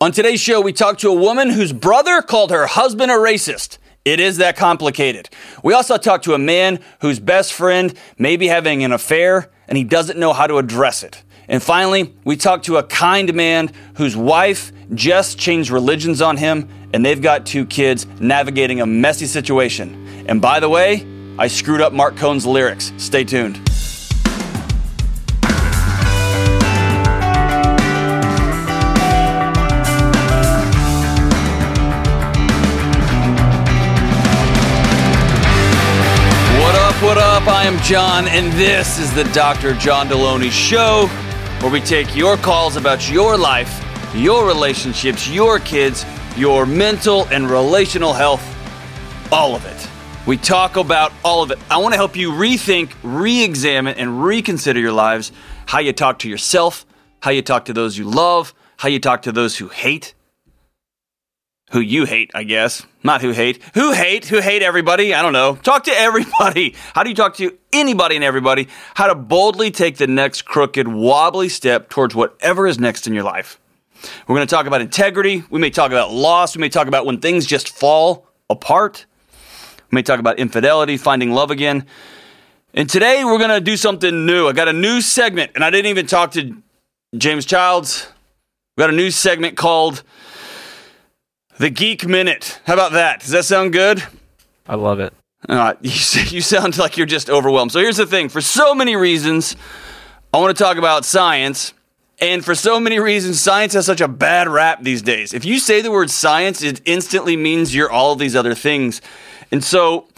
On today's show, we talk to a woman whose brother called her husband a racist. It is that complicated. We also talk to a man whose best friend may be having an affair and he doesn't know how to address it. And finally, we talk to a kind man whose wife just changed religions on him and they've got two kids navigating a messy situation. And by the way, I screwed up Marc Cohn's lyrics. Stay tuned. I am John, and this is the Dr. John Delony Show, where we take your calls about your life, your relationships, your kids, your mental and relational health, all of it. We talk about all of it. I want to help you rethink, re examine, and reconsider your lives how you talk to yourself, how you talk to those you love, how you talk to those who hate, who you hate, I guess. Not who hate. Who hate? Who hate everybody? I don't know. Talk to everybody. How do you talk to anybody and everybody? How to boldly take the next crooked, wobbly step towards whatever is next in your life. We're going to talk about integrity. We may talk about loss. We may talk about when things just fall apart. We may talk about infidelity, finding love again. And today we're going to do something new. I got a new segment, and I didn't even talk to James Childs. We got a new segment called the Geek Minute. How about that? Does that sound good? I love it. Uh, you, you sound like you're just overwhelmed. So here's the thing for so many reasons, I want to talk about science. And for so many reasons, science has such a bad rap these days. If you say the word science, it instantly means you're all of these other things. And so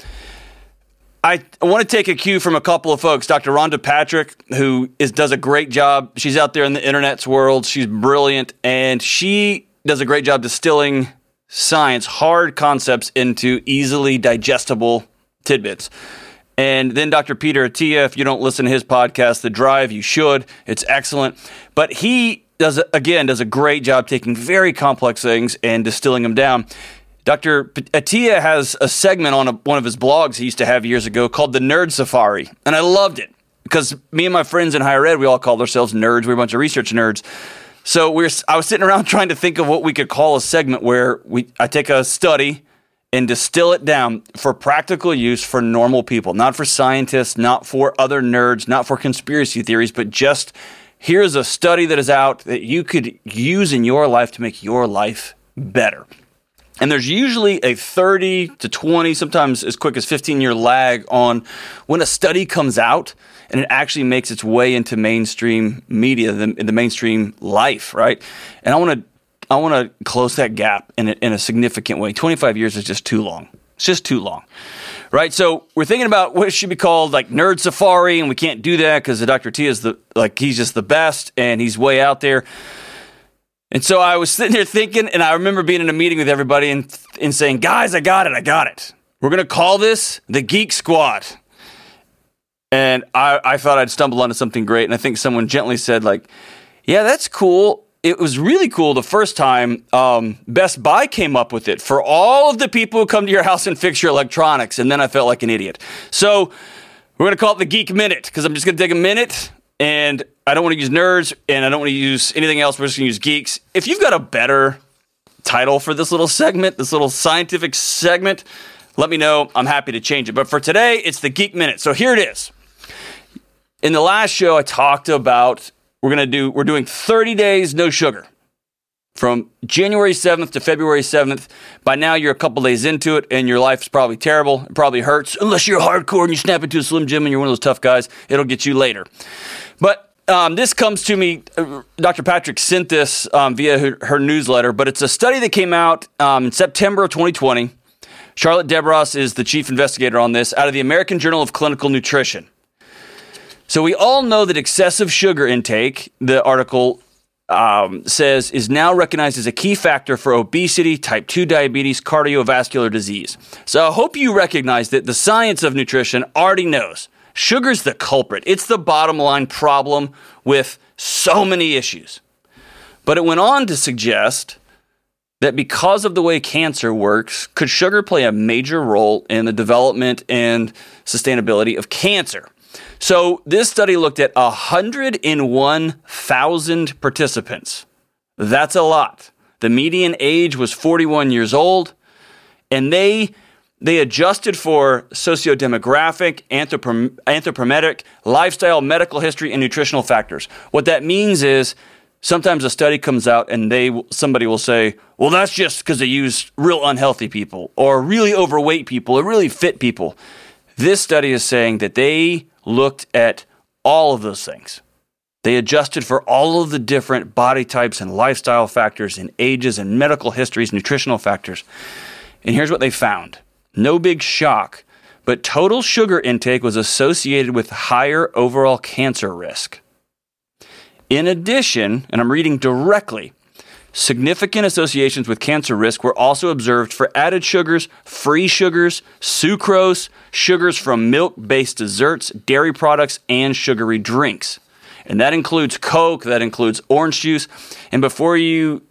I, I want to take a cue from a couple of folks. Dr. Rhonda Patrick, who is, does a great job. She's out there in the internet's world. She's brilliant. And she does a great job distilling science, hard concepts into easily digestible tidbits. And then Dr. Peter Attia, if you don't listen to his podcast, The Drive, you should. It's excellent. But he does, again, does a great job taking very complex things and distilling them down. Dr. Attia has a segment on a, one of his blogs he used to have years ago called The Nerd Safari. And I loved it because me and my friends in higher ed, we all called ourselves nerds. We were a bunch of research nerds. So we are I was sitting around trying to think of what we could call a segment where we I take a study and distill it down for practical use for normal people, not for scientists, not for other nerds, not for conspiracy theories, but just here's a study that is out that you could use in your life to make your life better. And there's usually a 30 to 20, sometimes as quick as 15 year lag on when a study comes out and it actually makes its way into mainstream media, the, the mainstream life, right? And I want to I want to close that gap in a, in a significant way. 25 years is just too long. It's just too long. Right? So we're thinking about what should be called like nerd safari, and we can't do that because the Dr. T is the like he's just the best and he's way out there. And so I was sitting there thinking, and I remember being in a meeting with everybody and, and saying, guys, I got it, I got it. We're gonna call this the Geek Squad. And I, I thought I'd stumble onto something great, and I think someone gently said, like, yeah, that's cool it was really cool the first time um, Best Buy came up with it for all of the people who come to your house and fix your electronics. And then I felt like an idiot. So we're going to call it the Geek Minute because I'm just going to take a minute and I don't want to use nerds and I don't want to use anything else. We're just going to use geeks. If you've got a better title for this little segment, this little scientific segment, let me know. I'm happy to change it. But for today, it's the Geek Minute. So here it is. In the last show, I talked about we're gonna do we're doing 30 days no sugar from January 7th to February 7th. By now, you're a couple days into it, and your life's probably terrible. It probably hurts, unless you're hardcore and you snap into a Slim Jim and you're one of those tough guys. It'll get you later. But um, this comes to me. Uh, Dr. Patrick sent this um, via her, her, newsletter, but it's a study that came out um, in September of 2020. Charlotte Debras is the chief investigator on this out of the American Journal of Clinical Nutrition. So we all know that excessive sugar intake, the article um, says, is now recognized as a key factor for obesity, type 2 diabetes, cardiovascular disease. So I hope you recognize that the science of nutrition already knows sugar's the culprit. It's the bottom line problem with so many issues. But it went on to suggest that because of the way cancer works, could sugar play a major role in the development and sustainability of cancer? So this study looked at 101,000 participants. That's a lot. The median age was 41 years old, and they they adjusted for sociodemographic, anthrop- anthropometric, lifestyle, medical history, and nutritional factors. What that means is sometimes a study comes out and they somebody will say, "Well, that's just because they used real unhealthy people or really overweight people or really fit people." This study is saying that they looked at all of those things. They adjusted for all of the different body types and lifestyle factors and ages and medical histories, nutritional factors. And here's what they found. No big shock, but total sugar intake was associated with higher overall cancer risk. In addition, and I'm reading directly, significant associations with cancer risk were also observed for added sugars, free sugars, sucrose, sugars from milk based desserts, dairy products, and sugary drinks. And that includes Coke, that includes orange juice. And before you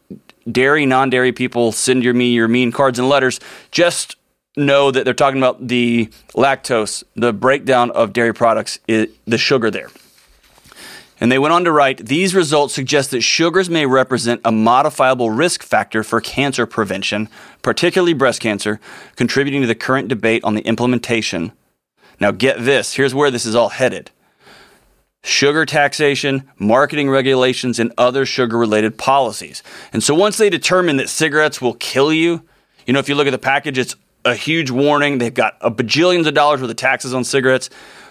dairy, non dairy people send your me your mean cards and letters, just know that they're talking about the lactose, the breakdown of dairy products, the sugar there. And they went on to write These results suggest that sugars may represent a modifiable risk factor for cancer prevention, particularly breast cancer, contributing to the current debate on the implementation. Now, get this here's where this is all headed sugar taxation, marketing regulations, and other sugar related policies. And so, once they determine that cigarettes will kill you, you know, if you look at the package, it's a huge warning. They've got a bajillions of dollars worth of taxes on cigarettes.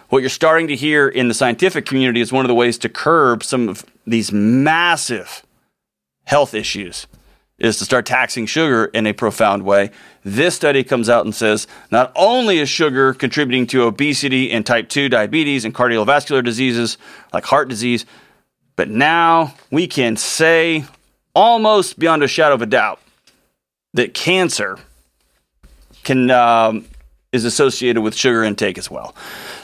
What you're starting to hear in the scientific community is one of the ways to curb some of these massive health issues is to start taxing sugar in a profound way. This study comes out and says not only is sugar contributing to obesity and type 2 diabetes and cardiovascular diseases like heart disease, but now we can say almost beyond a shadow of a doubt that cancer can um, is associated with sugar intake as well.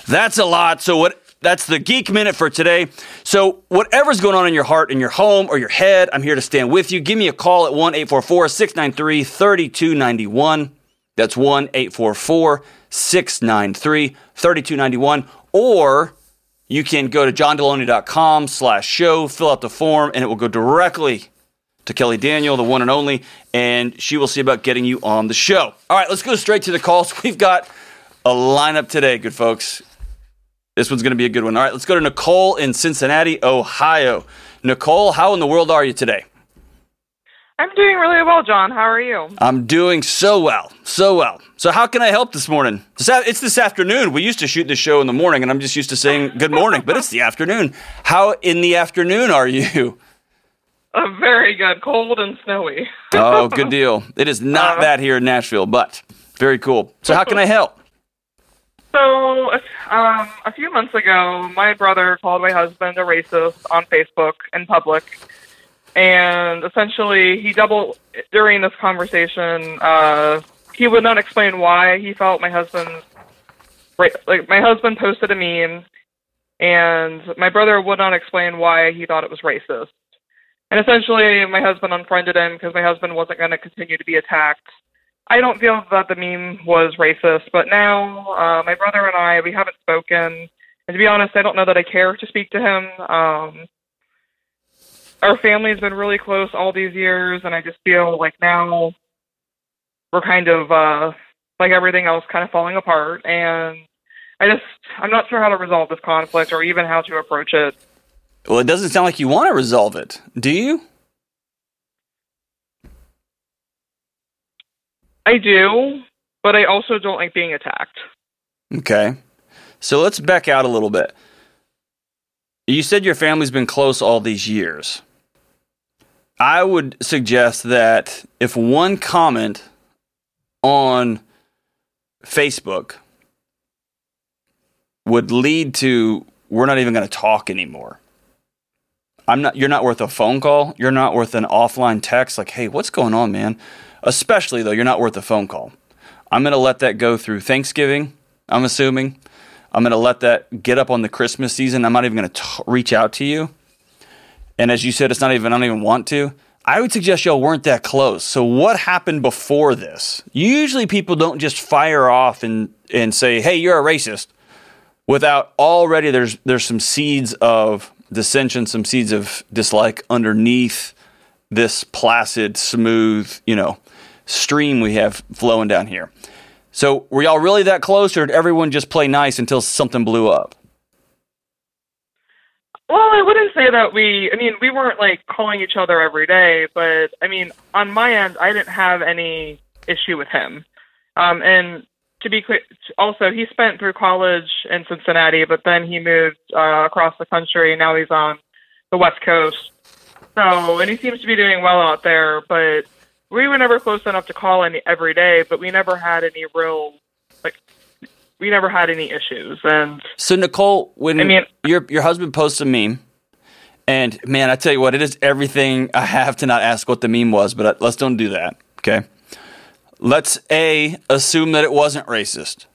That's a lot. So what that's the geek minute for today. So whatever's going on in your heart, in your home, or your head, I'm here to stand with you. Give me a call at 1-844-693-3291. That's 1-844-693-3291. Or you can go to johndelony.com slash show, fill out the form, and it will go directly to Kelly Daniel, the one and only, and she will see about getting you on the show. All right, let's go straight to the calls. We've got a lineup today, good folks. This one's going to be a good one. All right, let's go to Nicole in Cincinnati, Ohio. Nicole, how in the world are you today? I'm doing really well, John. How are you? I'm doing so well, so well. So, how can I help this morning? It's this afternoon. We used to shoot the show in the morning, and I'm just used to saying good morning, but it's the afternoon. How in the afternoon are you? Uh, very good. Cold and snowy. oh, good deal. It is not uh, that here in Nashville, but very cool. So, how can I help? So, um, a few months ago, my brother called my husband a racist on Facebook in public. And essentially, he doubled during this conversation. Uh, he would not explain why he felt my husband, like my husband posted a meme, and my brother would not explain why he thought it was racist. And essentially, my husband unfriended him because my husband wasn't going to continue to be attacked. I don't feel that the meme was racist, but now uh, my brother and I, we haven't spoken. And to be honest, I don't know that I care to speak to him. Um, our family's been really close all these years, and I just feel like now we're kind of uh, like everything else, kind of falling apart. And I just, I'm not sure how to resolve this conflict or even how to approach it. Well, it doesn't sound like you want to resolve it, do you? I do, but I also don't like being attacked. Okay. So let's back out a little bit. You said your family's been close all these years. I would suggest that if one comment on Facebook would lead to we're not even going to talk anymore I'm not you're not worth a phone call. You're not worth an offline text like, "Hey, what's going on, man?" Especially though, you're not worth a phone call. I'm going to let that go through Thanksgiving, I'm assuming. I'm going to let that get up on the Christmas season. I'm not even going to reach out to you. And as you said, it's not even I don't even want to. I would suggest y'all weren't that close. So what happened before this? Usually people don't just fire off and and say, "Hey, you're a racist," without already there's there's some seeds of dissension, some seeds of dislike underneath this placid, smooth, you know, stream we have flowing down here. So were y'all really that close, or did everyone just play nice until something blew up? Well, I wouldn't say that we. I mean, we weren't like calling each other every day, but I mean, on my end, I didn't have any issue with him. Um, and to be clear, also he spent through college in Cincinnati, but then he moved uh, across the country. Now he's on the West Coast. So, and he seems to be doing well out there. But we were never close enough to call any every day. But we never had any real like we never had any issues. And So Nicole, when I mean- your your husband posts a meme, and man, I tell you what, it is everything I have to not ask what the meme was, but uh, let's don't do that. Okay, let's a assume that it wasn't racist,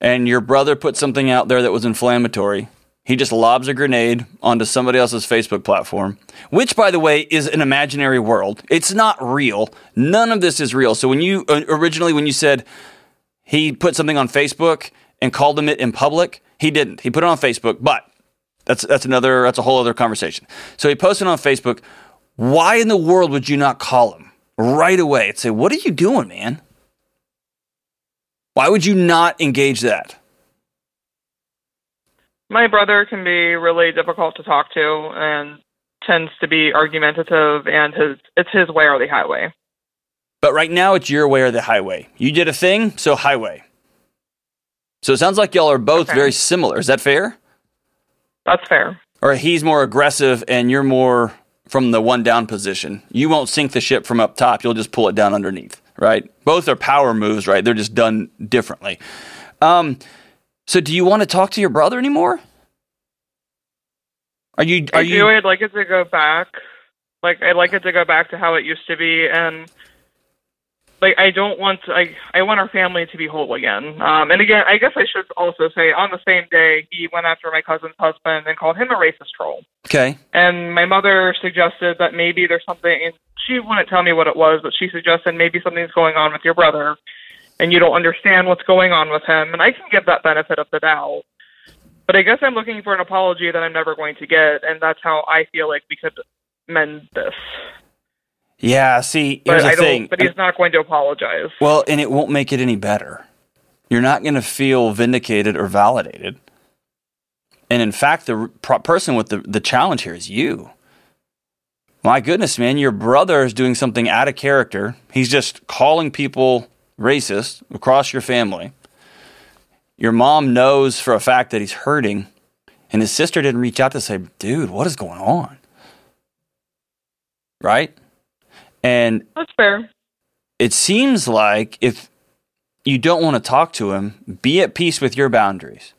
and your brother put something out there that was inflammatory. He just lobs a grenade onto somebody else's Facebook platform, which, by the way, is an imaginary world. It's not real. None of this is real. So when you uh, originally when you said he put something on Facebook and called him it in public. He didn't. He put it on Facebook, but that's that's another that's a whole other conversation. So he posted on Facebook. Why in the world would you not call him right away and say, "What are you doing, man?" Why would you not engage that? My brother can be really difficult to talk to and tends to be argumentative and his it's his way or the highway. But right now, it's your way or the highway. You did a thing, so highway. So it sounds like y'all are both Okay. very similar. Is that fair? That's fair. Or he's more aggressive and you're more from the one down position. You won't sink the ship from up top, you'll just pull it down underneath, right? Both are power moves, right? They're just done differently. Um, so do you want to talk to your brother anymore? Are you I do, you I'd like it to go back. Like I'd like it to go back to how it used to be, and like I don't want to. I I want our family to be whole again. Um, and again, I guess I should also say on the same day he went after my cousin's husband and called him a racist troll. okay? And my mother suggested that maybe there's something. And she wouldn't tell me what it was, but she suggested maybe something's going on with your brother, and you don't understand what's going on with him. And I can give that benefit of the doubt. But I guess I'm looking for an apology that I'm never going to get, and that's how I feel like we could mend this. Yeah, see, But here's I the thing. But he's not going to apologize. Well, and it won't make it any better. You're not going to feel vindicated or validated. And in fact, the pro- person with the, the challenge here is you. My goodness, man, your brother is doing something out of character. He's just calling people racist across your family. Your mom knows for a fact that he's hurting, and his sister didn't reach out to say, dude, what is going on? Right? And That's fair. it seems like if you don't want to talk to him, be at peace with your boundaries.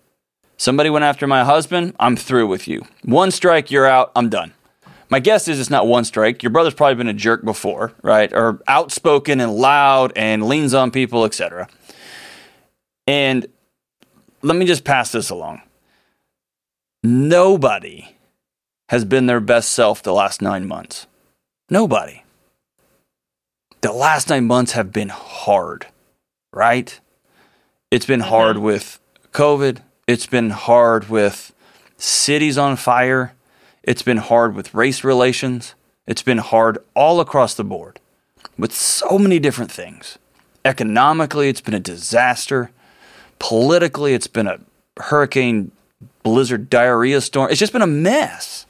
Somebody went after my husband, I'm through with you. One strike, you're out, I'm done. My guess is it's not one strike. Your brother's probably been a jerk before, right? Or outspoken and loud and leans on people, etc. And let me just pass this along. Nobody has been their best self the last nine months. Nobody the last nine months have been hard, right? It's been mm-hmm. hard with COVID. It's been hard with cities on fire. It's been hard with race relations. It's been hard all across the board with so many different things. Economically, it's been a disaster. Politically, it's been a hurricane, blizzard, diarrhea storm. It's just been a mess.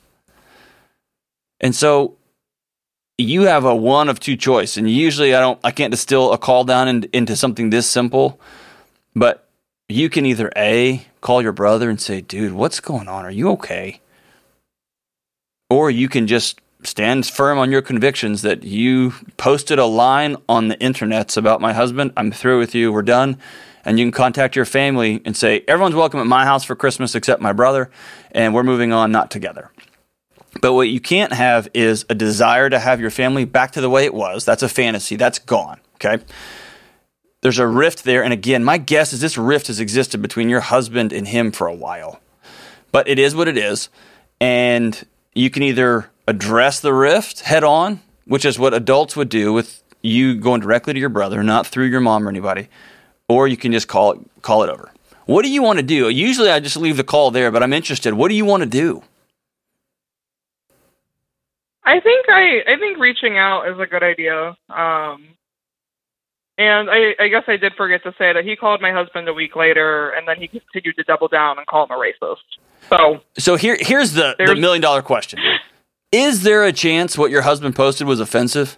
And so you have a one of two choice and usually i don't i can't distill a call down in, into something this simple but you can either a call your brother and say dude what's going on are you okay or you can just stand firm on your convictions that you posted a line on the internets about my husband i'm through with you we're done and you can contact your family and say everyone's welcome at my house for christmas except my brother and we're moving on not together but what you can't have is a desire to have your family back to the way it was. That's a fantasy. That's gone. Okay. There's a rift there. And again, my guess is this rift has existed between your husband and him for a while. But it is what it is. And you can either address the rift head on, which is what adults would do with you going directly to your brother, not through your mom or anybody, or you can just call it, call it over. What do you want to do? Usually I just leave the call there, but I'm interested. What do you want to do? I think I I think reaching out is a good idea. Um, and I I guess I did forget to say that he called my husband a week later, and then he continued to double down and call him a racist. So So here here's the, the million dollar question. Is there a chance what your husband posted was offensive?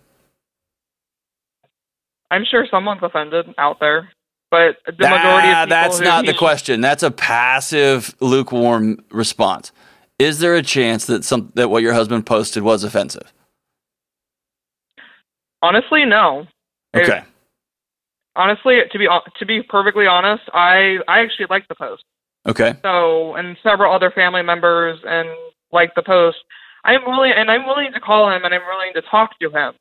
I'm sure someone's offended out there, but the majority of people that's not the question. That's a passive, lukewarm response. Is there a chance that some that what your husband posted was offensive? Honestly, no. It- Okay. Honestly, to be to be perfectly honest, I I actually like the post. Okay. So, and several other family members and like the post. I'm willing, and I'm willing to call him, and I'm willing to talk to him.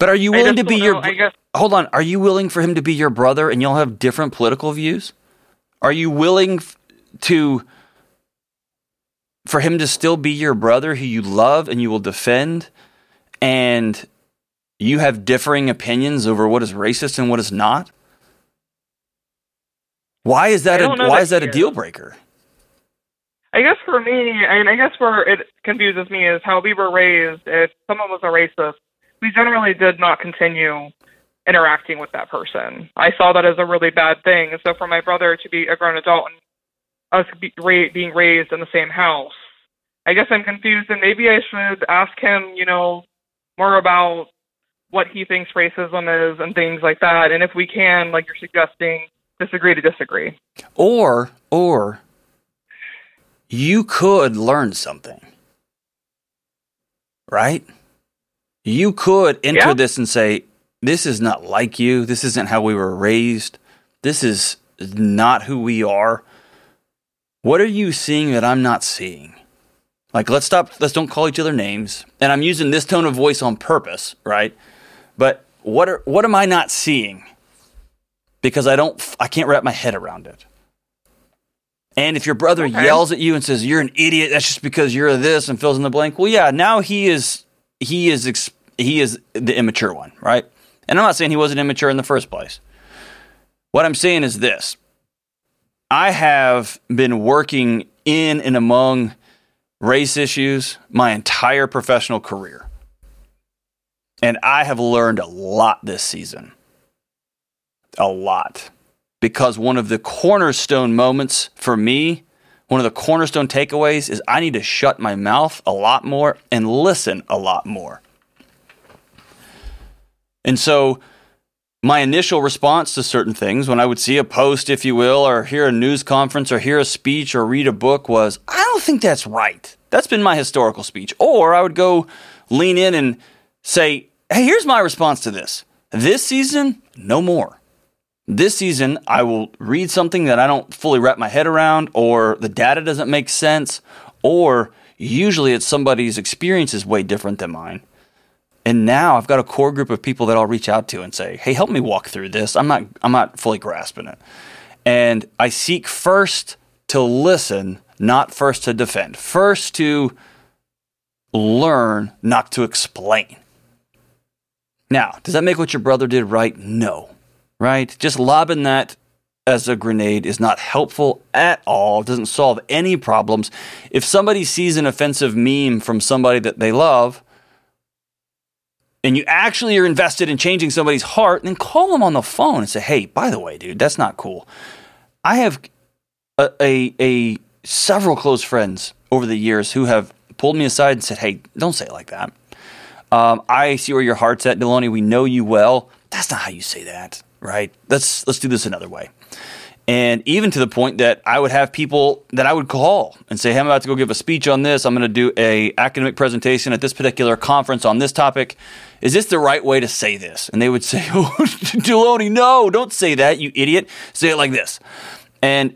But are you willing to be your know, I guess Hold on, are you willing for him to be your brother and you'll have different political views? Are you willing to for him to still be your brother who you love and you will defend and you have differing opinions over what is racist and what is not? Why is that a why that is that a deal breaker? I guess for me, and I guess where it confuses me is how we were raised. If someone was a racist, we generally did not continue interacting with that person. I saw that as a really bad thing. And so for my brother to be a grown adult and us be, ra- being raised in the same house, I guess I'm confused, and maybe I should ask him, you know, more about what he thinks racism is and things like that. And if we can, like you're suggesting, disagree to disagree. Or or you could learn something. Right? You could enter Yeah. this and say, This is not like you. This isn't how we were raised. This is not who we are. What are you seeing that I'm not seeing? Like, let's stop. Let's don't call each other names. And I'm using this tone of voice on purpose, right? But what are what am I not seeing? Because I don't. I can't wrap my head around it. And if your brother Okay. yells at you and says you're an idiot, that's just because you're this and fills in the blank. Well, yeah, now he is he is he is the immature one, right? And I'm not saying he wasn't immature in the first place. What I'm saying is this: I have been working in and among race issues my entire professional career, and I have learned a lot this season. A lot because one of the cornerstone moments for me, one of the cornerstone takeaways is I need to shut my mouth a lot more and listen a lot more. And so, my initial response to certain things, when I would see a post, if you will, or hear a news conference, or hear a speech, or read a book, was, I don't think that's right. That's been my historical speech. Or I would go lean in and say, hey, here's my response to this. This season, no more this season I will read something that I don't fully wrap my head around, or the data doesn't make sense, or usually it's somebody's experience is way different than mine. And now I've got a core group of people that I'll reach out to and say, "Hey, help me walk through this. I'm not I'm not fully grasping it." And I seek first to listen, not first to defend. First to learn, not to explain. Now, does that make what your brother did right? No right? Just lobbing that as a grenade is not helpful at all. It doesn't solve any problems. If somebody sees an offensive meme from somebody that they love, and you actually are invested in changing somebody's heart, then call them on the phone and say, "Hey, by the way, dude, that's not cool." I have a, a, a several close friends over the years who have pulled me aside and said, "Hey, don't say it like that." Um, I see where your heart's at, Delony. We know you well. That's not how you say that, right? Let's let's do this another way. And even to the point that I would have people that I would call and say, "Hey, I'm about to go give a speech on this. I'm going to do a academic presentation at this particular conference on this topic. Is this the right way to say this?" And they would say, "Oh, Delony, no, don't say that, you idiot. Say it like this." And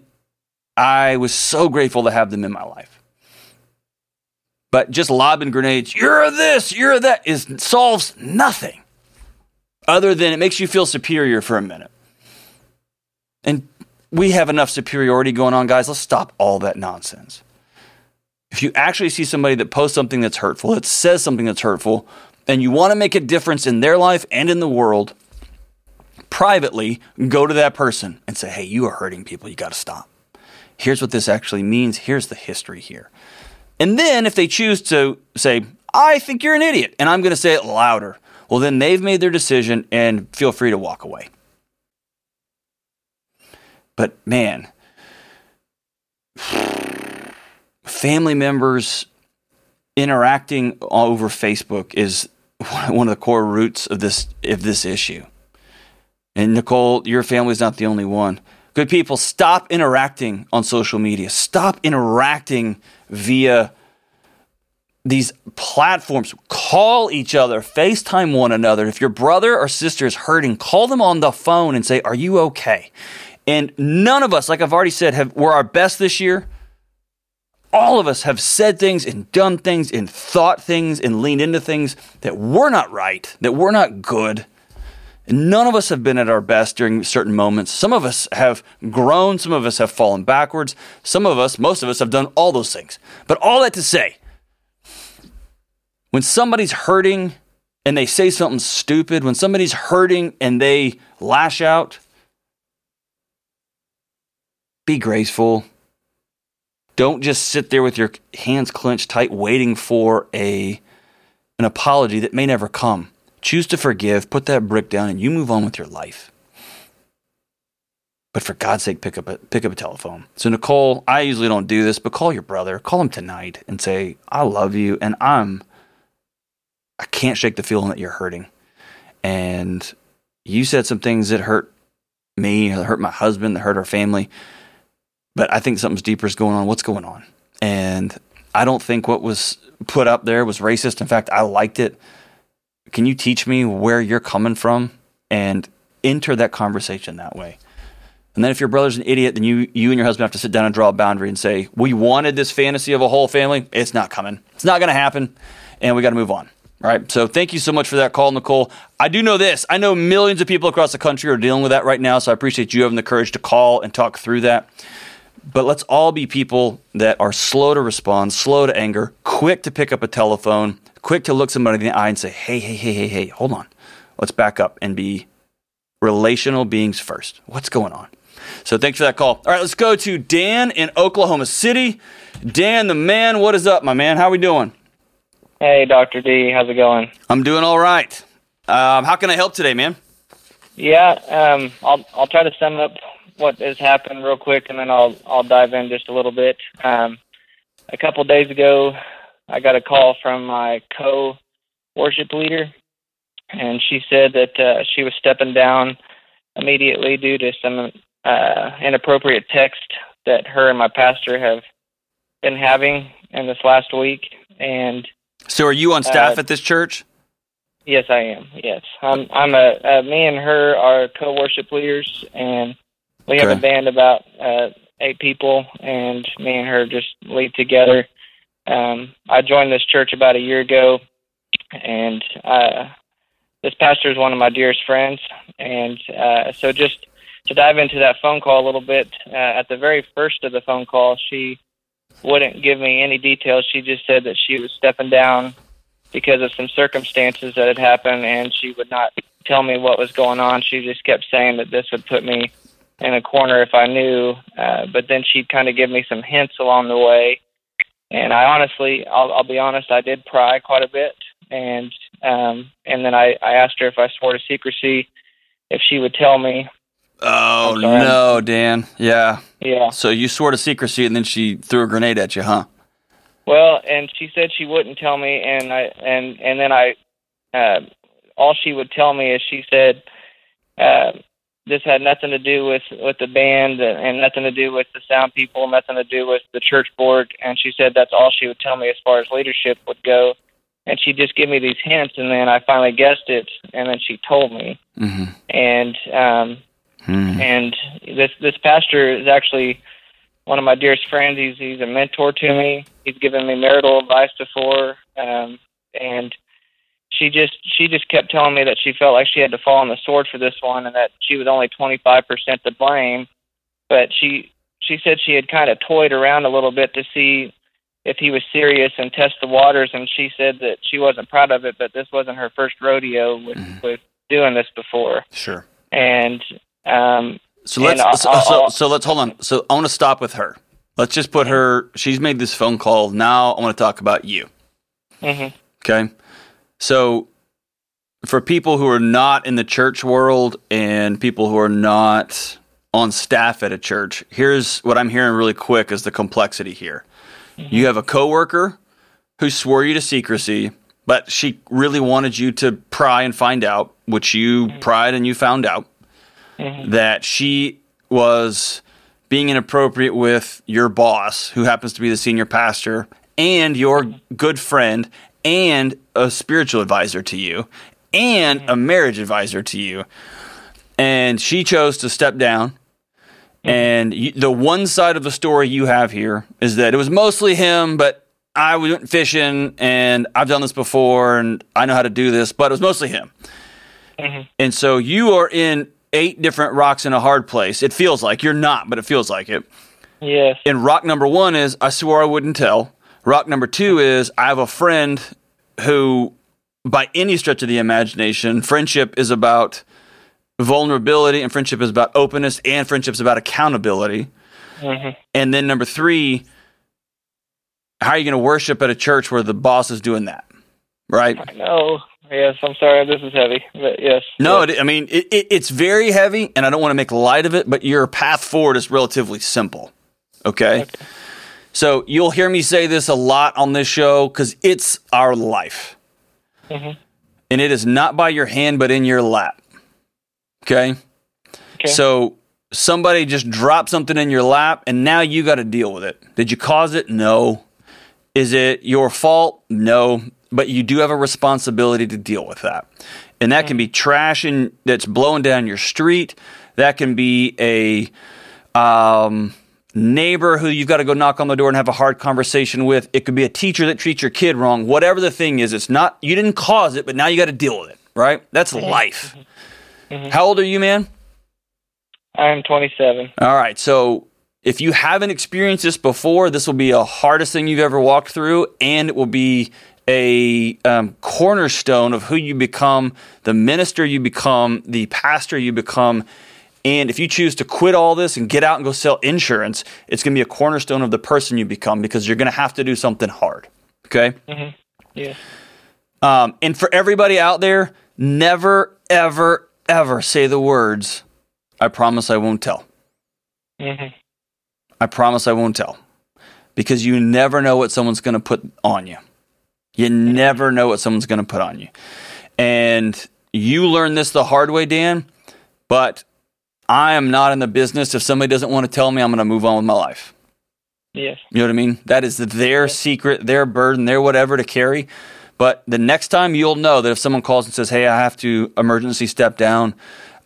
I was so grateful to have them in my life. But just lobbing grenades, you're this, you're that, is solves nothing other than it makes you feel superior for a minute. And we have enough superiority going on, guys. Let's stop all that nonsense. If you actually see somebody that posts something that's hurtful, that says something that's hurtful, and you want to make a difference in their life and in the world, privately go to that person and say, hey, you are hurting people. You got to stop. Here's what this actually means. Here's the history here. And then if they choose to say, I think you're an idiot, and I'm going to say it louder. Well, then they've made their decision and feel free to walk away. But man, family members interacting over Facebook is one of the core roots of this of this issue. And Nicole, your family's not the only one. Good people, stop interacting on social media. Stop interacting via these platforms. Call each other, FaceTime one another. If your brother or sister is hurting, call them on the phone and say, Are you okay? And none of us, like I've already said, have were our best this year. All of us have said things and done things and thought things and leaned into things that were not right, that were not good. None of us have been at our best during certain moments. Some of us have grown, some of us have fallen backwards. Some of us, most of us, have done all those things. But all that to say, when somebody's hurting and they say something stupid, when somebody's hurting and they lash out, be graceful. Don't just sit there with your hands clenched tight waiting for a an apology that may never come. Choose to forgive, put that brick down, and you move on with your life. But for God's sake, pick up a pick up a telephone. So Nicole, I usually don't do this, but call your brother, call him tonight, and say, "I love you, and I'm I can't shake the feeling that you're hurting, and you said some things that hurt me, that hurt my husband, that hurt our family, but I think something's deeper is going on. What's going on? And I don't think what was put up there was racist. In fact, I liked it." Can you teach me where you're coming from and enter that conversation that way? And then if your brother's an idiot then you you and your husband have to sit down and draw a boundary and say we wanted this fantasy of a whole family. It's not coming. It's not going to happen. And we got to move on. All right? So thank you so much for that call nicole. I do know this. I know millions of people across the country are dealing with that right now so i appreciate you having the courage to call and talk through that. But let's all be people that are slow to respond, slow to anger, quick to pick up a telephone, quick to look somebody in the eye and say, hey, hey, hey, hey, hey, hold on. Let's back up and be relational beings first. What's going on? So thanks for that call. All right, let's go to Dan in Oklahoma City. Dan, the man, what is up, my man? How are we doing? Hey, Dr. D, how's it going? I'm doing all right. Um, how can I help today, man? Yeah, um, I'll I'll try to sum up what has happened real quick, and then I'll I'll dive in just a little bit. Um, a couple days ago, I got a call from my co worship leader, and she said that uh, she was stepping down immediately due to some uh, inappropriate text that her and my pastor have been having in this last week. And so, are you on staff uh, at this church? Yes, I am. Yes, I'm. I'm a. Uh, me and her are co-worship leaders, and we have a band about uh, eight people, and me and her just lead together. Um, I joined this church about a year ago, and uh, this pastor is one of my dearest friends. And uh, so, just to dive into that phone call a little bit, uh, at the very first of the phone call, she wouldn't give me any details. She just said that she was stepping down because of some circumstances that had happened, and she would not tell me what was going on. She just kept saying that this would put me in a corner if I knew. Uh, but then she'd kind of give me some hints along the way and I honestly, I'll, I'll be honest, I did pry quite a bit, and um, and then I, I asked her if I swore to secrecy, if she would tell me. Oh no, Dan. Yeah. Yeah. So you swore to secrecy, and then she threw a grenade at you, huh? Well, and she said she wouldn't tell me, and I and and then I, uh, all she would tell me is she said, uh, this had nothing to do with with the band and nothing to do with the sound people, nothing to do with the church board. And she said that's all she would tell me as far as leadership would go. And she just give me these hints, and then I finally guessed it, and then she told me. Mm-hmm. And um, mm-hmm. and this this pastor is actually one of my dearest friends. He's he's a mentor to me. He's given me marital advice before, um, and she just she just kept telling me that she felt like she had to fall on the sword for this one and that she was only 25% to blame. But she she said she had kind of toyed around a little bit to see if he was serious and test the waters. And she said that she wasn't proud of it but this wasn't her first rodeo with mm. with doing this before. Sure. And um so let's I'll, so, so, so let's hold on. So i want to stop with her. Let's just put her she's made this phone call. Now i want to talk about you. Mm-hmm. Okay. So, for people who are not in the church world and people who are not on staff at a church, here's what I'm hearing really quick is the complexity here. Mm-hmm. You have a coworker who swore you to secrecy, but she really wanted you to pry and find out, which you mm-hmm. pried and you found out mm-hmm. that she was being inappropriate with your boss, who happens to be the senior pastor, and your good friend, and a spiritual advisor to you, and a mm-hmm. marriage advisor to you. And she chose to step down. Mm-hmm. And you, the one side of the story you have here is that it was mostly him, but I went fishing and I've done this before and I know how to do this, but it was mostly him. Mm-hmm. And so you are in eight different rocks in a hard place. It feels like you're not, but it feels like it. Yes. And rock number one is I swore I wouldn't tell. Rock number two is I have a friend who, by any stretch of the imagination, friendship is about vulnerability and friendship is about openness and friendship is about accountability. Mm-hmm. And then number three, how are you going to worship at a church where the boss is doing that? Right? No. Yes. I'm sorry. This is heavy, but yes. No, Yes. it, I mean it, it, it's very heavy, and I don't want to make light of it. But your path forward is relatively simple. Okay, so you'll hear me say this a lot on this show because it's our life, Mhm. and it is not by your hand, but in your lap. Okay, Okay. so somebody just dropped something in your lap, and now you got to deal with it. Did you cause it? No. Is it your fault? No. But you do have a responsibility to deal with that. And that can be trash in, that's blowing down your street. That can be a um, neighbor who you've got to go knock on the door and have a hard conversation with. It could be a teacher that treats your kid wrong. Whatever the thing is, it's not, you didn't cause it, but now you got to deal with it, right? That's mm-hmm. life. Mm-hmm. Mm-hmm. How old are you, man? I'm 27. All right. So if you haven't experienced this before, this will be the hardest thing you've ever walked through, and it will be a um, cornerstone of who you become, the minister you become, the pastor you become. And if you choose to quit all this and get out and go sell insurance, it's going to be a cornerstone of the person you become because you're going to have to do something hard. Okay. Yes. Um, and for everybody out there, never, ever, ever say the words, I promise I won't tell. hmm I promise I won't tell. Because you never know what someone's going to put on you. You never know what someone's going to put on you. And you learned this the hard way, Dan, but I am not in the business. If somebody doesn't want to tell me, I'm going to move on with my life. Yes. You know what I mean? That is their secret, their burden, their whatever to carry. But the next time you'll know that if someone calls and says, "Hey, I have to emergency step down,"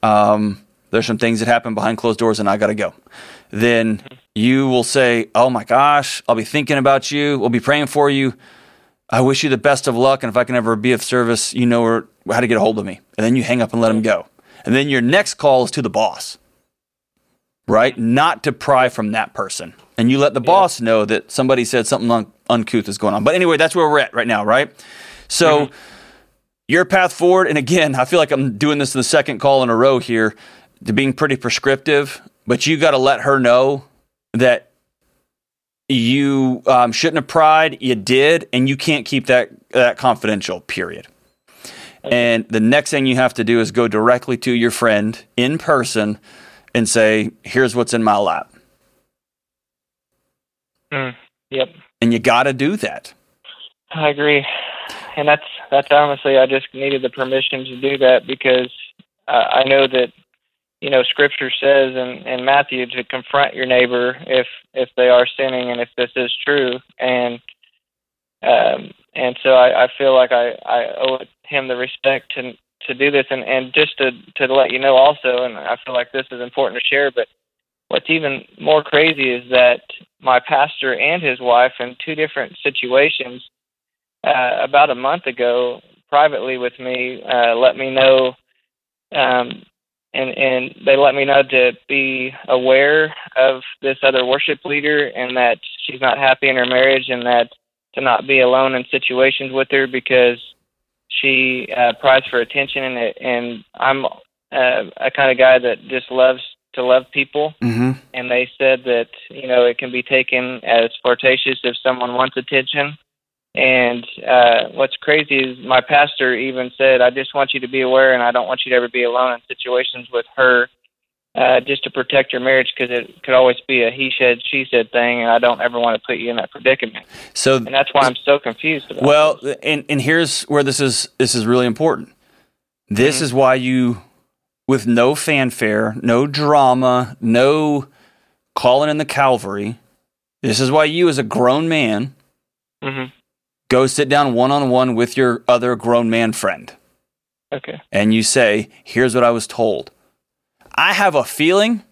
um, there's some things that happen behind closed doors, and I got to go. Then you will say, "Oh my gosh, I'll be thinking about you. We'll be praying for you. I wish you the best of luck, and if I can ever be of service, you know where, how to get a hold of me." And then you hang up and let them go. And then your next call is to the boss right? Not to pry from that person. And you let the boss know that somebody said something un- uncouth is going on. But anyway, that's where we're at right now, right? So your path forward, and again, I feel like I'm doing this in the second call in a row here to being pretty prescriptive, but you got to let her know that you um, shouldn't have pried, you did, and you can't keep that, that confidential, period. And the next thing you have to do is go directly to your friend in person and say, here's what's in my lap. Mm. Yep. And you got to do that. I agree, and that's that's honestly I just needed the permission to do that because uh, I know that you know Scripture says in, in Matthew to confront your neighbor if if they are sinning and if this is true, and um, and so I, I feel like I, I owe him the respect to to do this, and and just to to let you know also, and I feel like this is important to share, but what's even more crazy is that my pastor and his wife in two different situations uh, about a month ago privately with me uh, let me know um, and and they let me know to be aware of this other worship leader and that she's not happy in her marriage and that to not be alone in situations with her because she uh, pries for attention and it, and I'm uh, a kind of guy that just loves to love people Mm-hmm. and they said that you know it can be taken as flirtatious if someone wants attention And uh, what's crazy is my pastor even said, "I just want you to be aware, and I don't want you to ever be alone in situations with her, uh, just to protect your marriage, because it could always be a he said, she said thing, and I don't ever want to put you in that predicament." So, And that's why I'm so confused. About well, this. and and here's where this is this is really important. This Mhm. is why you, with no fanfare, no drama, no calling in the Calvary. This is why you, as a grown man, Mhm. go sit down one on one with your other grown man friend. Okay. and you say, Here's what I was told. I have a feeling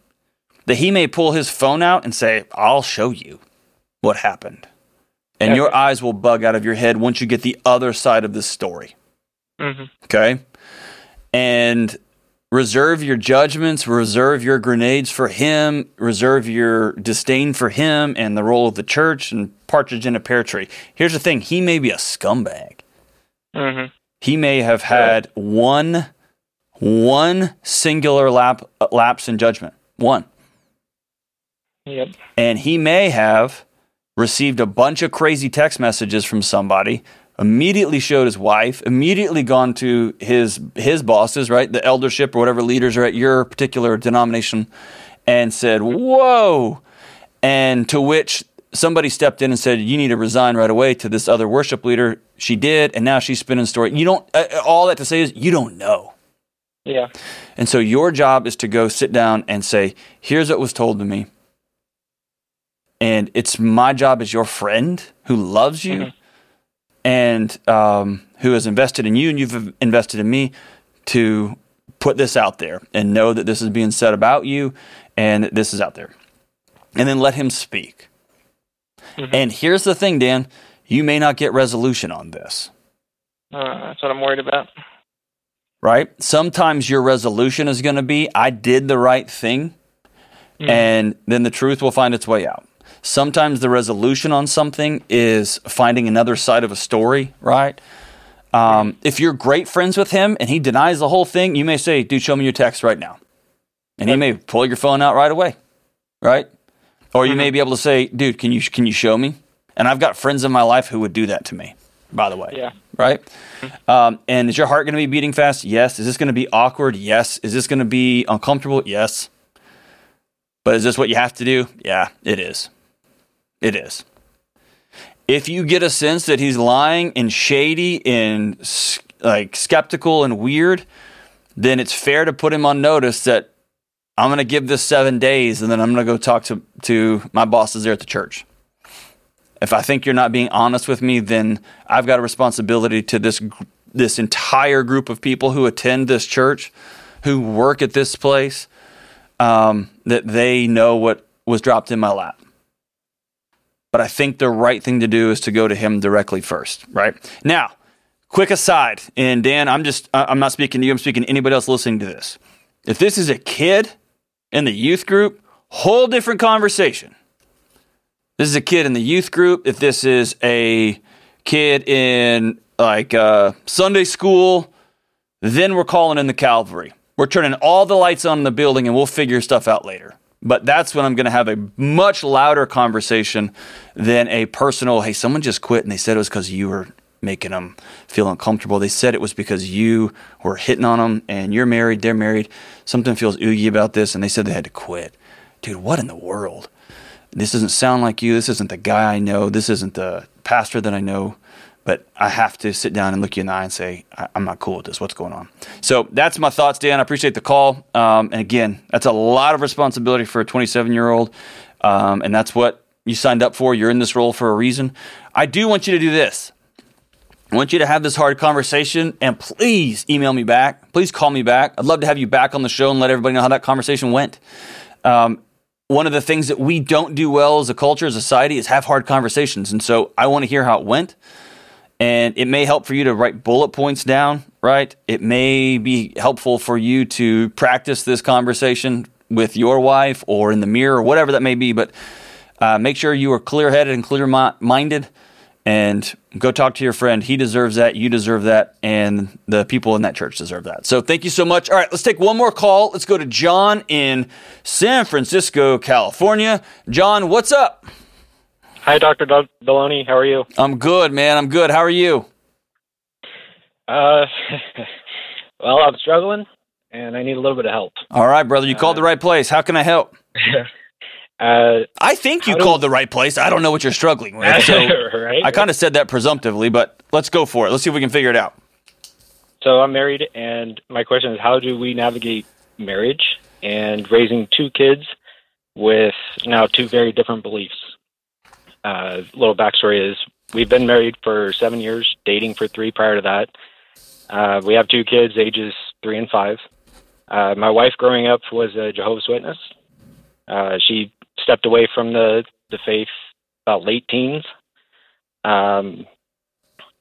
that he may pull his phone out and say, I'll show you what happened. And your eyes will bug out of your head once you get the other side of this story. Mhm. Okay? And reserve your judgments, reserve your grenades for him, reserve your disdain for him and the role of the church and partridge in a pear tree. Here's the thing he may be a scumbag Mhm. he may have had one one singular lap, lapse in judgment. One. Yep. and he may have received a bunch of crazy text messages from somebody immediately showed his wife immediately gone to his his bosses right? The eldership or whatever leaders are at your particular denomination and said whoa. And to which somebody stepped in and said you need to resign right away to this other worship leader. She did and now she's spinning story. You don't uh, all that to say is you don't know Yeah. and so your job is to go sit down and say, here's what was told to me. And it's my job as your friend who loves you Mhm. and um, who has invested in you and you've invested in me to put this out there and know that this is being said about you and that this is out there. And then let him speak. Mhm. And here's the thing, Dan you may not get resolution on this. Uh, that's what I'm worried about. Right? Sometimes your resolution is going to be, I did the right thing, Mhm. and then the truth will find its way out. Sometimes the resolution on something is finding another side of a story, right? Um, if you're great friends with him and he denies the whole thing, you may say, dude, show me your text right now. And he may pull your phone out right away, right? Or you may be able to say, dude, can you, can you show me? And I've got friends in my life who would do that to me, by the way Yeah. right? Um, and is your heart going to be beating fast? Yes. Is this going to be awkward? Yes. Is this going to be uncomfortable? Yes. But is this what you have to do? Yeah, it is. It is. If you get a sense that he's lying and shady and like skeptical and weird, then it's fair to put him on notice that I'm going to give this seven days and then I'm going to go talk to, to my bosses there at the church. If I think you're not being honest with me, then I've got a responsibility to this this entire group of people who attend this church, who work at this place, um, that they know what was dropped in my lap. But I think the right thing to do is to go to him directly first, right? Now, quick aside, and Dan, I'm just I'm not speaking to you. I'm speaking to anybody else listening to this. If this is a kid in the youth group, whole different conversation. This is a kid in the youth group. If this is a kid in like uh, Sunday school, then we're calling in the Calvary. We're turning all the lights on in the building and we'll figure stuff out later. But that's when I'm going to have a much louder conversation than a personal, hey, someone just quit and they said it was because you were making them feel uncomfortable. They said it was because you were hitting on them and you're married, they're married. Something feels oogie about this and they said they had to quit. Dude, what in the world? This doesn't sound like you. This isn't the guy I know. This isn't the pastor that I know. But I have to sit down and look you in the eye and say, I- I'm not cool with this. What's going on? So that's my thoughts, Dan. I appreciate the call. Um, and again, that's a lot of responsibility for a 27 year old. Um, and that's what you signed up for. You're in this role for a reason. I do want you to do this. I want you to have this hard conversation and please email me back. Please call me back. I'd love to have you back on the show and let everybody know how that conversation went. Um, one of the things that we don't do well as a culture, as a society, is have hard conversations. And so I want to hear how it went. And it may help for you to write bullet points down, right? It may be helpful for you to practice this conversation with your wife or in the mirror or whatever that may be. But uh, make sure you are clear headed and clear minded and go talk to your friend. He deserves that. You deserve that. And the people in that church deserve that. So thank you so much. All right, let's take one more call. Let's go to John in San Francisco, California. John, what's up? Hi, Dr. Del- Delony. How are you? I'm good, man. I'm good. How are you? Uh, well, I'm struggling, and I need a little bit of help. All right, brother. You called the right place. How can I help? uh, I think you called the right place. I don't know what you're struggling with. So right? I kind of said that presumptively, but let's go for it. Let's see if we can figure it out. So I'm married, and my question is, how do we navigate marriage and raising two kids with now two very different beliefs? Uh, little backstory is we've been married for seven years, dating for three prior to that. Uh, we have two kids, ages three and five. Uh, my wife, growing up, was a Jehovah's Witness. Uh, she stepped away from the the faith about late teens. Um,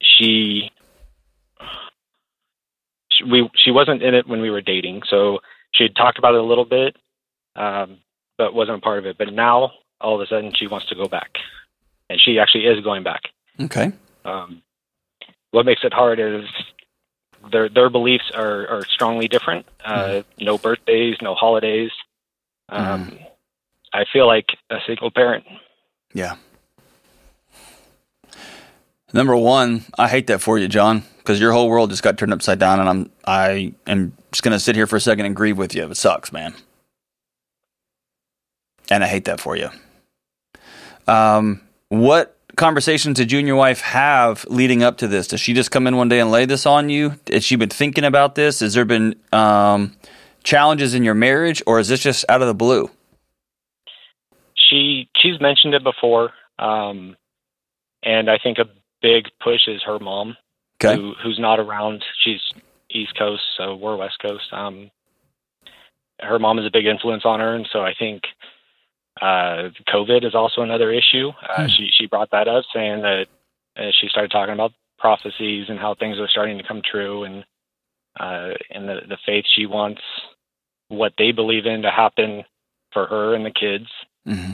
she she, we she wasn't in it when we were dating, so she had talked about it a little bit, um, but wasn't a part of it. But now, all of a sudden, she wants to go back, and she actually is going back. Okay. Um, what makes it hard is their their beliefs are, are strongly different. Uh, no birthdays, no holidays. Um, I feel like a single parent. Yeah. Number one, I hate that for you, John, because your whole world just got turned upside down, and I'm I am just gonna sit here for a second and grieve with you. It sucks, man, and I hate that for you. Um, what conversations did you and your wife have leading up to this? Does she just come in one day and lay this on you? Has she been thinking about this? Has there been um, challenges in your marriage, or is this just out of the blue? She she's mentioned it before, um, and I think a big push is her mom, Okay. who who's not around. She's East Coast, so we're West Coast. Um, her mom is a big influence on her, and so I think uh, COVID is also another issue. Uh, Hmm. She she brought that up, saying that uh, she started talking about prophecies and how things are starting to come true, and uh, and the the faith she wants, what they believe in to happen for her and the kids. Hmm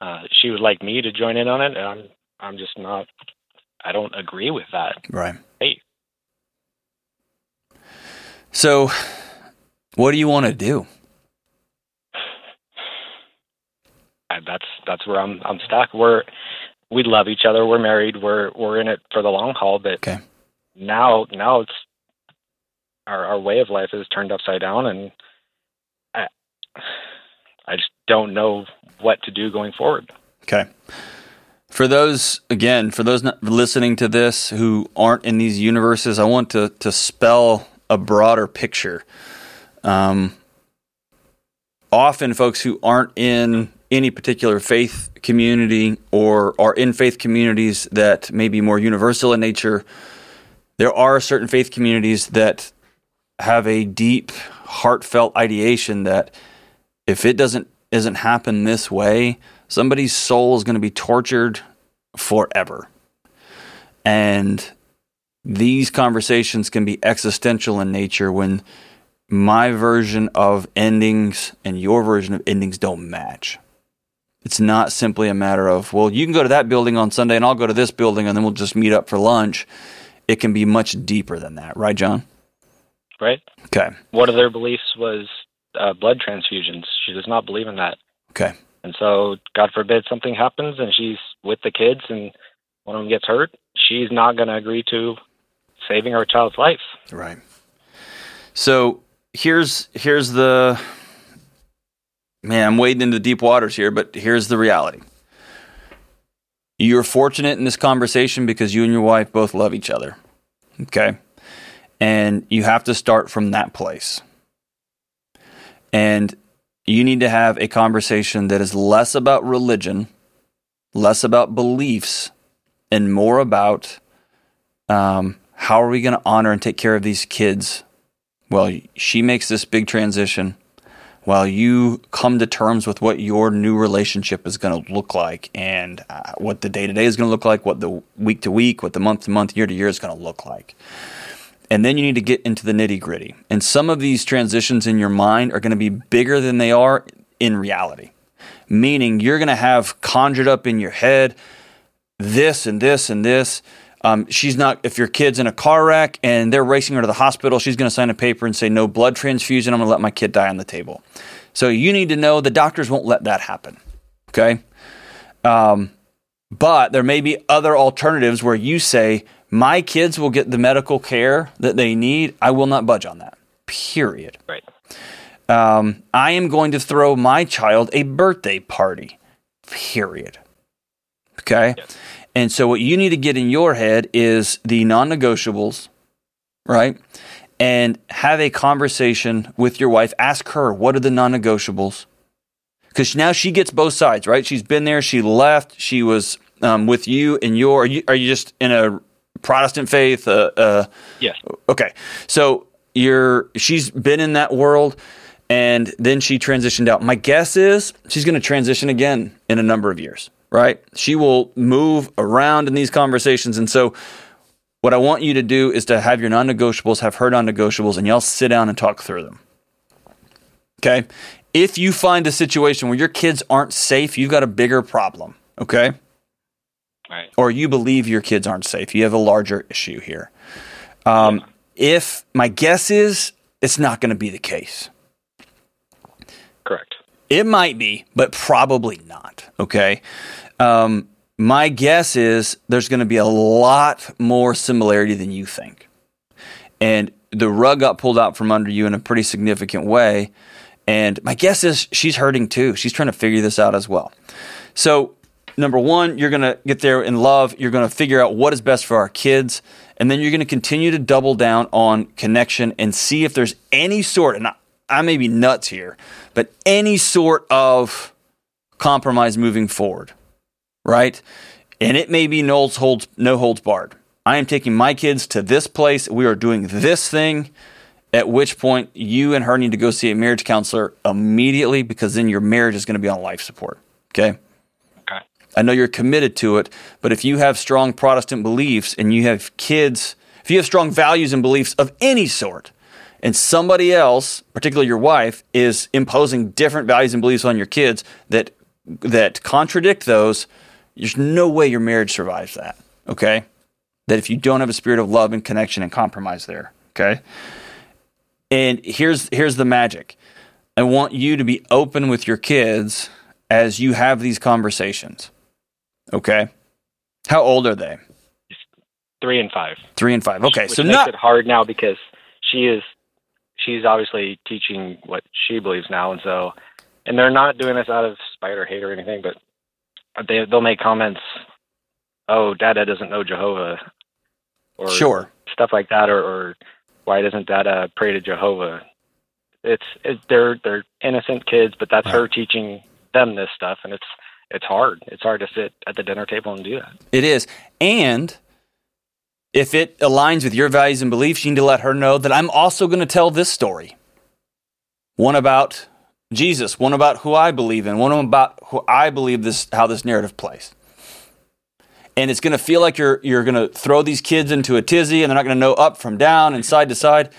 Uh, she would like me to join in on it, and I'm I'm just not. I don't agree with that. Right. Hey. So, what do you want to do? I, that's that's where I'm I'm stuck. We're we love each other. We're married. We're we're in it for the long haul. But Okay. now now it's our our way of life is turned upside down, and I I just don't know what to do going forward. Okay. For those, again, for those listening to this who aren't in these universes, I want to, to spell a broader picture. Um, often, folks who aren't in any particular faith community or are in faith communities that may be more universal in nature, there are certain faith communities that have a deep, heartfelt ideation that if it doesn't doesn't happen this way, somebody's soul is going to be tortured forever. And these conversations can be existential in nature when my version of endings and your version of endings don't match. It's not simply a matter of, well, you can go to that building on Sunday and I'll go to this building and then we'll just meet up for lunch. It can be much deeper than that, right, John? Right? Okay. One of their beliefs was uh, blood transfusions. She does not believe in that. Okay. And so, God forbid something happens and she's with the kids and one of them gets hurt, she's not going to agree to saving her child's life. Right. So here's here's the man. I'm wading into deep waters here, but here's the reality. You're fortunate in this conversation because you and your wife both love each other. Okay. And you have to start from that place. And you need to have a conversation that is less about religion, less about beliefs, and more about um, how are we going to honor and take care of these kids Well, she makes this big transition, while you come to terms with what your new relationship is going to look like and uh, what the day to day is going to look like, what the week to week, what the month to month, year to year is going to look like. And then you need to get into the nitty gritty. And some of these transitions in your mind are going to be bigger than they are in reality. Meaning you're going to have conjured up in your head this and this and this. Um, she's not, if your kid's in a car wreck and they're racing her to the hospital, she's going to sign a paper and say, no blood transfusion. I'm going to let my kid die on the table. So you need to know the doctors won't let that happen. Okay. Um, But there may be other alternatives where you say, my kids will get the medical care that they need. I will not budge on that. Period. Right. Um, I am going to throw my child a birthday party. Period. Okay. Yes. And so what you need to get in your head is the non-negotiables, right? And have a conversation with your wife. Ask her what are the non-negotiables, because now she gets both sides, right? She's been there. She left. She was um, with you and your. Are you, are you just in a Protestant faith? Uh, uh, Yes. Okay. So you're she's been in that world and then she transitioned out. My guess is she's going to transition again in a number of years, right? She will move around in these conversations and so what I want you to do is to have your non-negotiables, have her non-negotiables and y'all sit down and talk through them. Okay? If you find a situation where your kids aren't safe, you've got a bigger problem, okay? Right. or you believe your kids aren't safe. You have a larger issue here. Um, If my guess is it's not going to be the case. Correct. It might be, but probably not. Okay. Um, my guess is there's going to be a lot more similarity than you think. And the rug got pulled out from under you in a pretty significant way. And my guess is she's hurting too. She's trying to figure this out as well. So, number one, you're going to get there in love. You're going to figure out what is best for our kids. And then you're going to continue to double down on connection and see if there's any sort, and I, I may be nuts here, but any sort of compromise moving forward, right? And it may be no holds, no holds barred. I am taking my kids to this place. We are doing this thing. At which point, you and her need to go see a marriage counselor immediately because then your marriage is going to be on life support. Okay. I know you're committed to it, but if you have strong Protestant beliefs and you have kids, if you have strong values and beliefs of any sort, and somebody else, particularly your wife, is imposing different values and beliefs on your kids that that contradict those, there's no way your marriage survives that. Okay? That if you don't have a spirit of love and connection and compromise there, okay? And here's here's the magic. I want you to be open with your kids as you have these conversations. Okay? How old are they? Three and five. Three and five. Okay, which so makes not it hard now because she is she's obviously teaching what she believes now, and so and they're not doing this out of spite or hate or anything, but they they'll make comments. Oh, Dada doesn't know Jehovah, or Sure. stuff like that, or, or why doesn't Dada pray to Jehovah? It's it, they're they're innocent kids, but that's her teaching them this stuff, and it's it's hard. It's hard to sit at the dinner table and do that. It is. And if it aligns with your values and beliefs, you need to let her know that I'm also going to tell this story. One about Jesus, one about who I believe in, one about who I believe this how this narrative plays. And it's going to feel like you're you're going to throw these kids into a tizzy and they're not going to know up from down and side to side.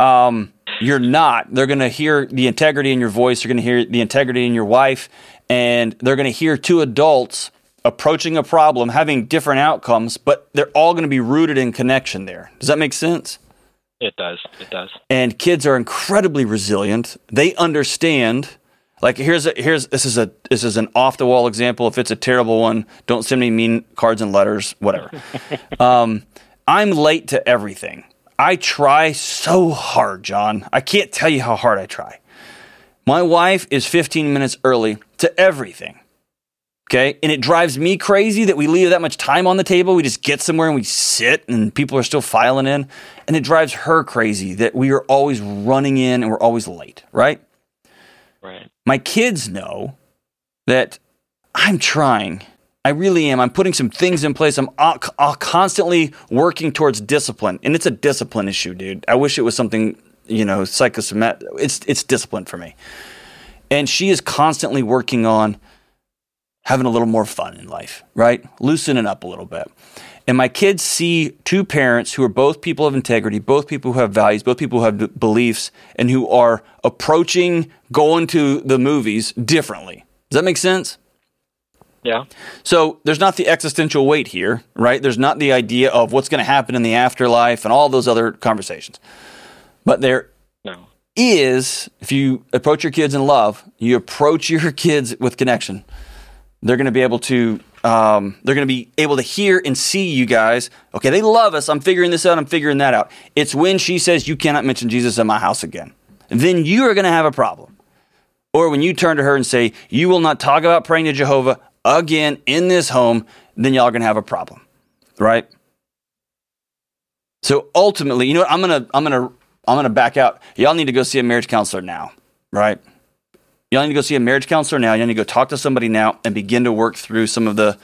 Um, you're not. They're going to hear the integrity in your voice. You're going to hear the integrity in your wife, and they're going to hear two adults approaching a problem, having different outcomes, but they're all going to be rooted in connection there. Does that make sense? It does. It does. And kids are incredibly resilient. They understand. Like here's a, here's this is a this is an off the wall example. If it's a terrible one, don't send me mean cards and letters, whatever. um, I'm late to everything. I try so hard, John. I can't tell you how hard I try. My wife is 15 minutes early to everything. Okay. And it drives me crazy that we leave that much time on the table. We just get somewhere and we sit and people are still filing in. And it drives her crazy that we are always running in and we're always late, right? Right. My kids know that I'm trying. I really am. I'm putting some things in place. I'm uh, uh, constantly working towards discipline. And it's a discipline issue, dude. I wish it was something, you know, psychosomatic. It's, it's discipline for me. And she is constantly working on having a little more fun in life, right? Loosening up a little bit. And my kids see two parents who are both people of integrity, both people who have values, both people who have beliefs, and who are approaching going to the movies differently. Does that make sense? Yeah. So there's not the existential weight here, right? There's not the idea of what's going to happen in the afterlife and all those other conversations. But there No. is, if you approach your kids in love, you approach your kids with connection, they're going to be able to um, they're going to be able to hear and see you guys. Okay, they love us. I'm figuring this out. I'm figuring that out. It's when she says, You cannot mention Jesus in my house again. Then you are going to have a problem. Or when you turn to her and say, You will not talk about praying to Jehovah again in this home, then y'all are going to have a problem. Right? So ultimately, you know what? I'm going to, I'm going to, I'm going to back out. Y'all need to go see a marriage counselor now. Right? Y'all need to go see a marriage counselor now. Y'all need to go talk to somebody now and begin to work through some of the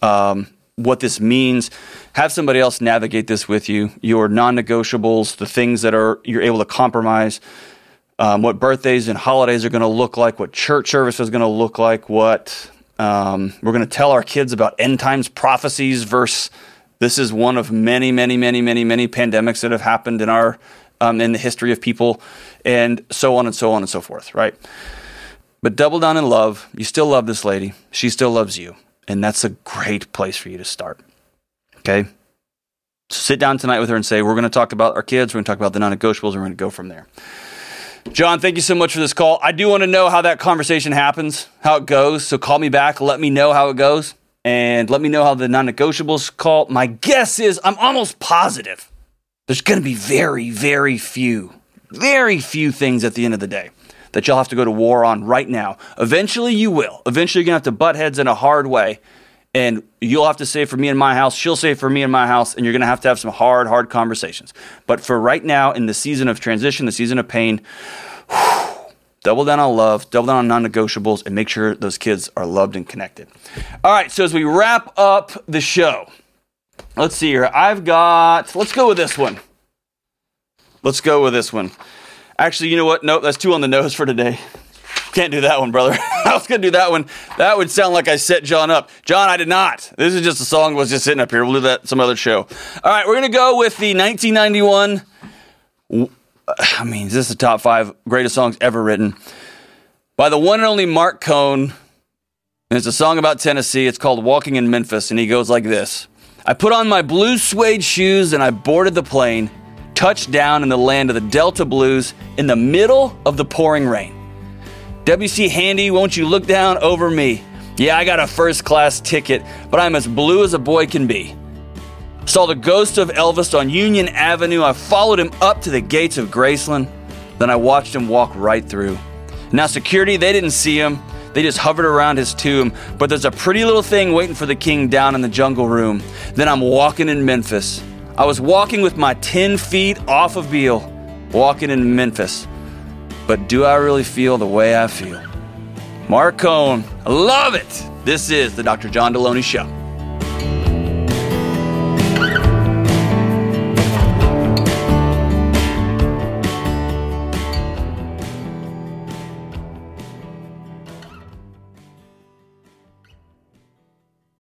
um, what this means. Have somebody else navigate this with you. Your non-negotiables, the things that are you're able to compromise. Um, what birthdays and holidays are going to look like. What church service is going to look like. What um, we're going to tell our kids about end times prophecies. Verse. This is one of many, many, many, many, many pandemics that have happened in our um, in the history of people, and so on and so on and so forth. Right. But double down in love. You still love this lady. She still loves you. And that's a great place for you to start. Okay? So sit down tonight with her and say, We're going to talk about our kids. We're going to talk about the non negotiables. We're going to go from there. John, thank you so much for this call. I do want to know how that conversation happens, how it goes. So call me back. Let me know how it goes. And let me know how the non negotiables call. My guess is I'm almost positive there's going to be very, very few, very few things at the end of the day that you'll have to go to war on right now. Eventually, you will. Eventually, you're going to have to butt heads in a hard way. And you'll have to say for me in my house, she'll say for me in my house, and you're going to have to have some hard, hard conversations. But for right now, in the season of transition, the season of pain, double down on love, double down on non negotiables, and make sure those kids are loved and connected. All right, so as we wrap up the show, let's see here. I've got, let's go with this one. Let's go with this one. Actually, you know what? Nope, that's two on the nose for today. Can't do that one, brother. I was gonna do that one. That would sound like I set John up. John, I did not. This is just a song was just sitting up here. We'll do that some other show. All right, we're gonna go with the 1991. I mean, is this is the top five greatest songs ever written by the one and only Marc Cohn. And it's a song about Tennessee. It's called Walking in Memphis, and he goes like this I put on my blue suede shoes and I boarded the plane touched down in the land of the Delta Blues in the middle of the pouring rain. WC Handy, won't you look down over me? Yeah, I got a first class ticket, but I'm as blue as a boy can be. Saw the ghost of Elvis on Union Avenue. I followed him up to the gates of Graceland. Then I watched him walk right through. Now, security, they didn't see him. They just hovered around his tomb. But there's a pretty little thing waiting for the king down in the jungle room. Then I'm walking in Memphis. I was walking with my 10 feet off of Beale, walking in Memphis. But do I really feel the way I feel? Marc Cohn, love it. This is the Dr. John Delony Show.